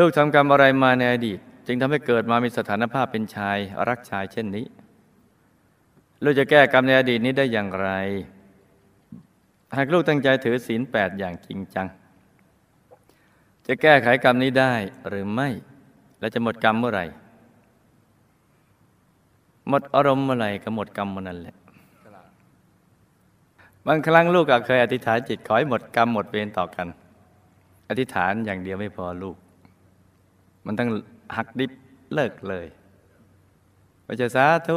ลูกทำกรรมอะไรมาในอดีต จึงทำให้เกิดมามีสถานภาพเป็นชายรักชายเช่นนี้ ลูกจะแก้กรรมในอดีตนี้ได้อย่างไร หากลูกตั้งใจถือศีลแปดอย่างจริงจัง จะแก้ไขกรรมนี้ได้หรือไม่ และจะหมดกรรมเมื่อไหร่ หมดอารมณ์เมื่อไหร่ก็หมดกรรมเมื่อนั้นแหละบางครั้งลูกก็เคยอธิษฐานจิตขอให้หมดกรรมหมดเวรต่อกัน อธิษฐานอย่างเดียวไม่พอลูก มันต้องหักดิบเลิกเลยพระเจ้าสาธุ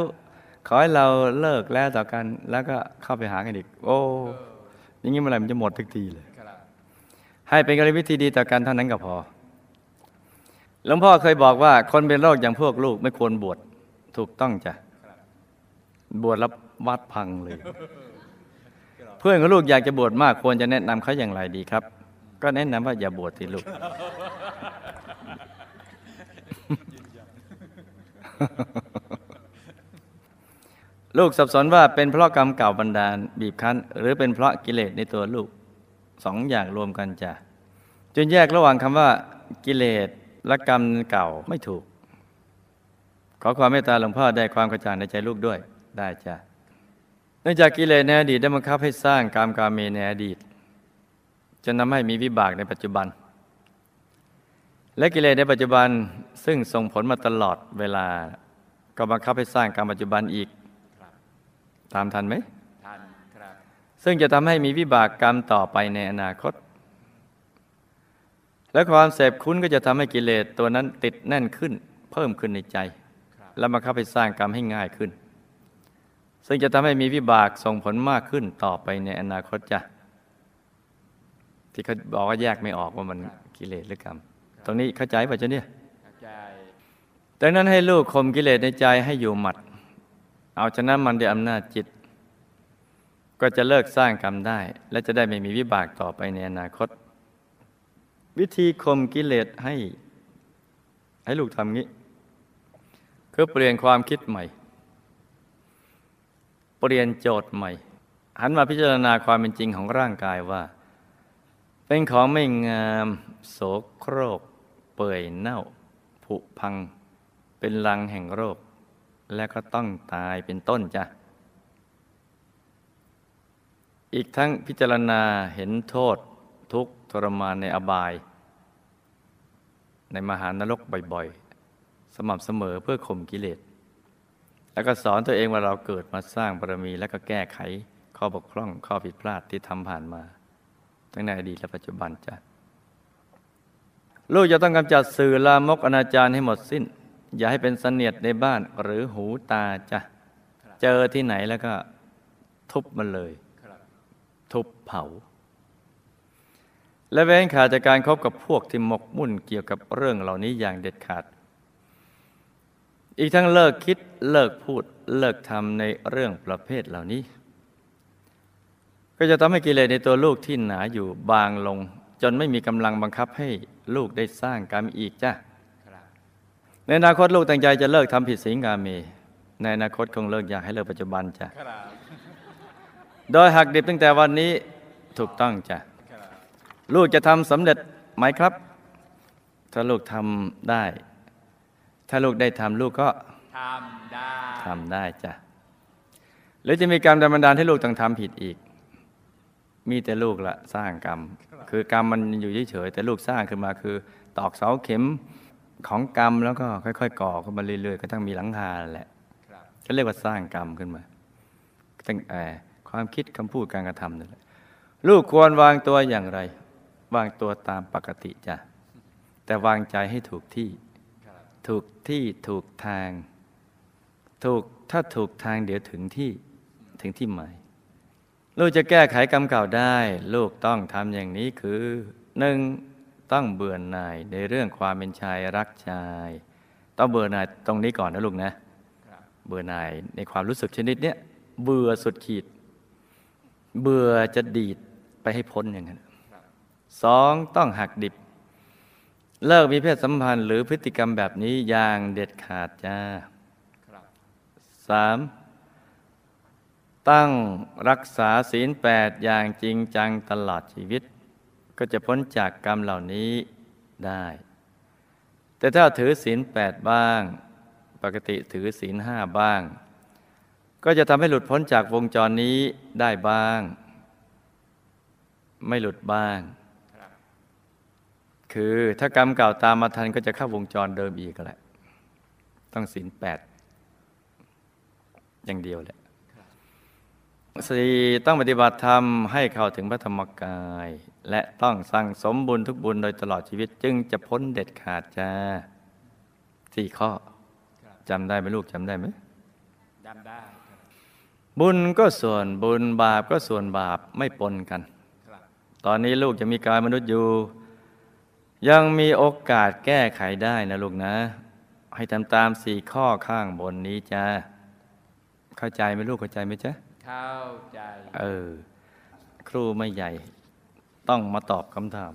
ขอให้เราเลิกแล้วต่อกัน แล้วก็เข้าไปหากันอีก โอ้อย่างนี้เมื่อไหร่มันจะหมดทุกทีเลย ให้เป็นกรณีวิธีดีต่อกันเท่านั้นก็พอหลวงพ่อเคยบอกว่าคนเป็นโรคอย่างพวกลูกไม่ควรบวชถูกต้องจ้ะบวชแล้ววัดพังเลย เพื่อนของลูกอยากจะบวชมากควรจะแนะนำเขาอย่างไรดีครับ ก็แนะนำว่าอย่าบวชสิลูก ลูกสับสนว่าเป็นเพราะกรรมเก่าบันดาลบีบคั้น หรือเป็นเพราะกิเลสในตัวลูกสองอย่างรวมกันจ้ะจนแยกระหว่างคำว่า กิเลสและกรรมเก่าไม่ถูก ขอความเมตตาหลวงพ่อได้ความกระจ่างในใจลูกด้วยได้จ้ะเนื่องจากกิเลสในอดีตได้บังคับให้สร้างกรรมกาเมในอดีตจนทำให้มีวิบากในปัจจุบัน และกิเลสในปัจจุบันซึ่งส่งผลมาตลอดเวลา ก็บังคับให้สร้างกรรมปัจจุบันอีก ตามทันไหมทันครับซึ่งจะทำให้มีวิบากกรรมต่อไปในอนาคต และความเสพคุ้นก็จะทำให้กิเลสตัวนั้นติดแน่นขึ้น เพิ่มขึ้นในใจ และบังคับให้สร้างกรรมให้ง่ายขึ้น ซึ่งจะทำให้มีวิบากส่งผลมากขึ้นต่อไปในอนาคตจ้ะที่เขาบอกว่าแยกไม่ออกว่ามันกิเลสหรือกรรม ตรงนี้เข้าใจป่ะจ๊ะเนี่ยเข้าใจดังนั้นให้ลูกข่มกิเลสในใจให้อยู่หมัด เอาชนะมันด้วยอำนาจจิต ก็จะเลิกสร้างกรรมได้ และจะได้ไม่มีวิบากต่อไปในอนาคต วิธีข่มกิเลสให้ ให้ลูกทำงี้คือเปลี่ยนความคิดใหม่ เปลี่ยนโจทย์ใหม่ หันมาพิจารณาความเป็นจริงของร่างกายว่า เป็นของไม่งามโสโครก เปื่อยเน่า ผุพัง เป็นลังแห่งโรค และก็ต้องตายเป็นต้นจ้ะ อีกทั้งพิจารณาเห็นโทษทุกทรมานในอบาย ในมหานรกบ่อยๆ สม่ำเสมอเพื่อข่มกิเลส แล้วก็สอนตัวเองว่าเราเกิดมาสร้างบารมีแล้วก็แก้ไขข้อบกพร่องข้อผิดพลาดที่ทำผ่านมา ทั้งในอดีตและปัจจุบันจ้ะ ลูกจะต้องกำจัดสื่อลามกอนาจารให้หมดสิ้น อย่าให้เป็นเสนียดในบ้านหรือหูตาจ้ะเจอที่ไหนแล้วก็ทุบมันเลยครับทุบเผา และเว้นขาดจากการคบกับพวกที่หมกมุ่นเกี่ยวกับเรื่องเหล่านี้อย่างเด็ดขาด อีกทั้งเลิกคิดเลิกพูดเลิกทำในเรื่องประเภทเหล่านี้ ก็จะทำให้กิเลสในตัวลูกที่หนาอยู่บางลง จนไม่มีกำลังบังคับให้ลูกได้สร้างกรรมอีกจ้ะครับในอนาคตลูกตั้งใจจะเลิกทำผิดศีลกาเม ในอนาคตคงเลิกอยากให้เลิกปัจจุบันจ้ะครับโดยหักดิบตั้งแต่วันนี้ถูกต้องจ้ะครับลูกจะทำสำเร็จไหมครับ ถ้าลูกทำได้ ถ้าลูกได้ทำลูกก็ทำได้ทำได้จ้ะหรือจะมีกรรมดำบันดาลให้ลูกต้องทำผิดอีก มีแต่ลูกละสร้างกรรม คือกรรมมันอยู่เฉยๆแต่ลูกสร้างขึ้นมาคือ ตอกเสาเข็มของกรรมแล้วก็ค่อยๆก่อขึ้นมาเรื่อยๆก็ต้องมีหลังคาแหละครับก็เรียกว่าสร้างกรรมขึ้นมาตั้งแต่ความคิดคำพูดการกระทำนั่นแหละลูกควรวางตัวอย่างไร วางตัวตามปกติจ้ะแต่วางใจให้ถูกที่ครับถูกที่ถูกทาง ถูกถ้าถูกทางเดี๋ยวถึงที่ถึงที่หมาย ลูกจะแก้ไขกรรมเก่าได้ ลูกต้องทำอย่างนี้คือหนึ่งต้องเบื่อหน่ายในเรื่องความเป็นชายรักชาย ต้องเบื่อหน่ายตรงนี้ก่อนนะลูกนะครับเบื่อหน่ายในความรู้สึกชนิดเนี้ยเบื่อสุดขีด เบื่อจะดีดไปให้พ้นอย่างนั้นครับสองต้องหักดิบ เลิกมีเพศสัมพันธ์หรือพฤติกรรมแบบนี้อย่างเด็ดขาดจ้าครับสาม ตั้งรักษาศีลแปดอย่างจริงจังตลอดชีวิต ก็จะพ้นจากกรรมเหล่านี้ได้ แต่ถ้าถือศีลแปดบ้าง ปกติถือศีลห้าบ้าง ก็จะทำให้หลุดพ้นจากวงจรนี้ได้บ้าง ไม่หลุดบ้าง คือถ้ากรรมเก่าตามมาทันก็จะเข้าวงจรเดิมอีกแหละ ต้องศีลแปดอย่างเดียวแหละ สี่ต้องปฏิบัติธรรมให้เข้าถึงพระธรรมกาย และต้องสั่งสมบุญทุกบุญโดยตลอดชีวิตจึงจะพ้นเด็ดขาดจ้าสี่ข้อจำได้ไหมลูกจำได้ไหมดำได้บุญก็ส่วนบุญบาปก็ส่วนบาปไม่ปนกัน ตอนนี้ลูกจะมีกายมนุษย์อยู่ ยังมีโอกาสแก้ไขได้นะลูกนะ ให้ทำตามสี่ข้อข้างบนนี้จ้าเข้าใจไหมลูกเข้าใจไหมจ๊ะ เข้าใจ เออ ครูไม่ใหญ่ ต้องมาตอบคำถาม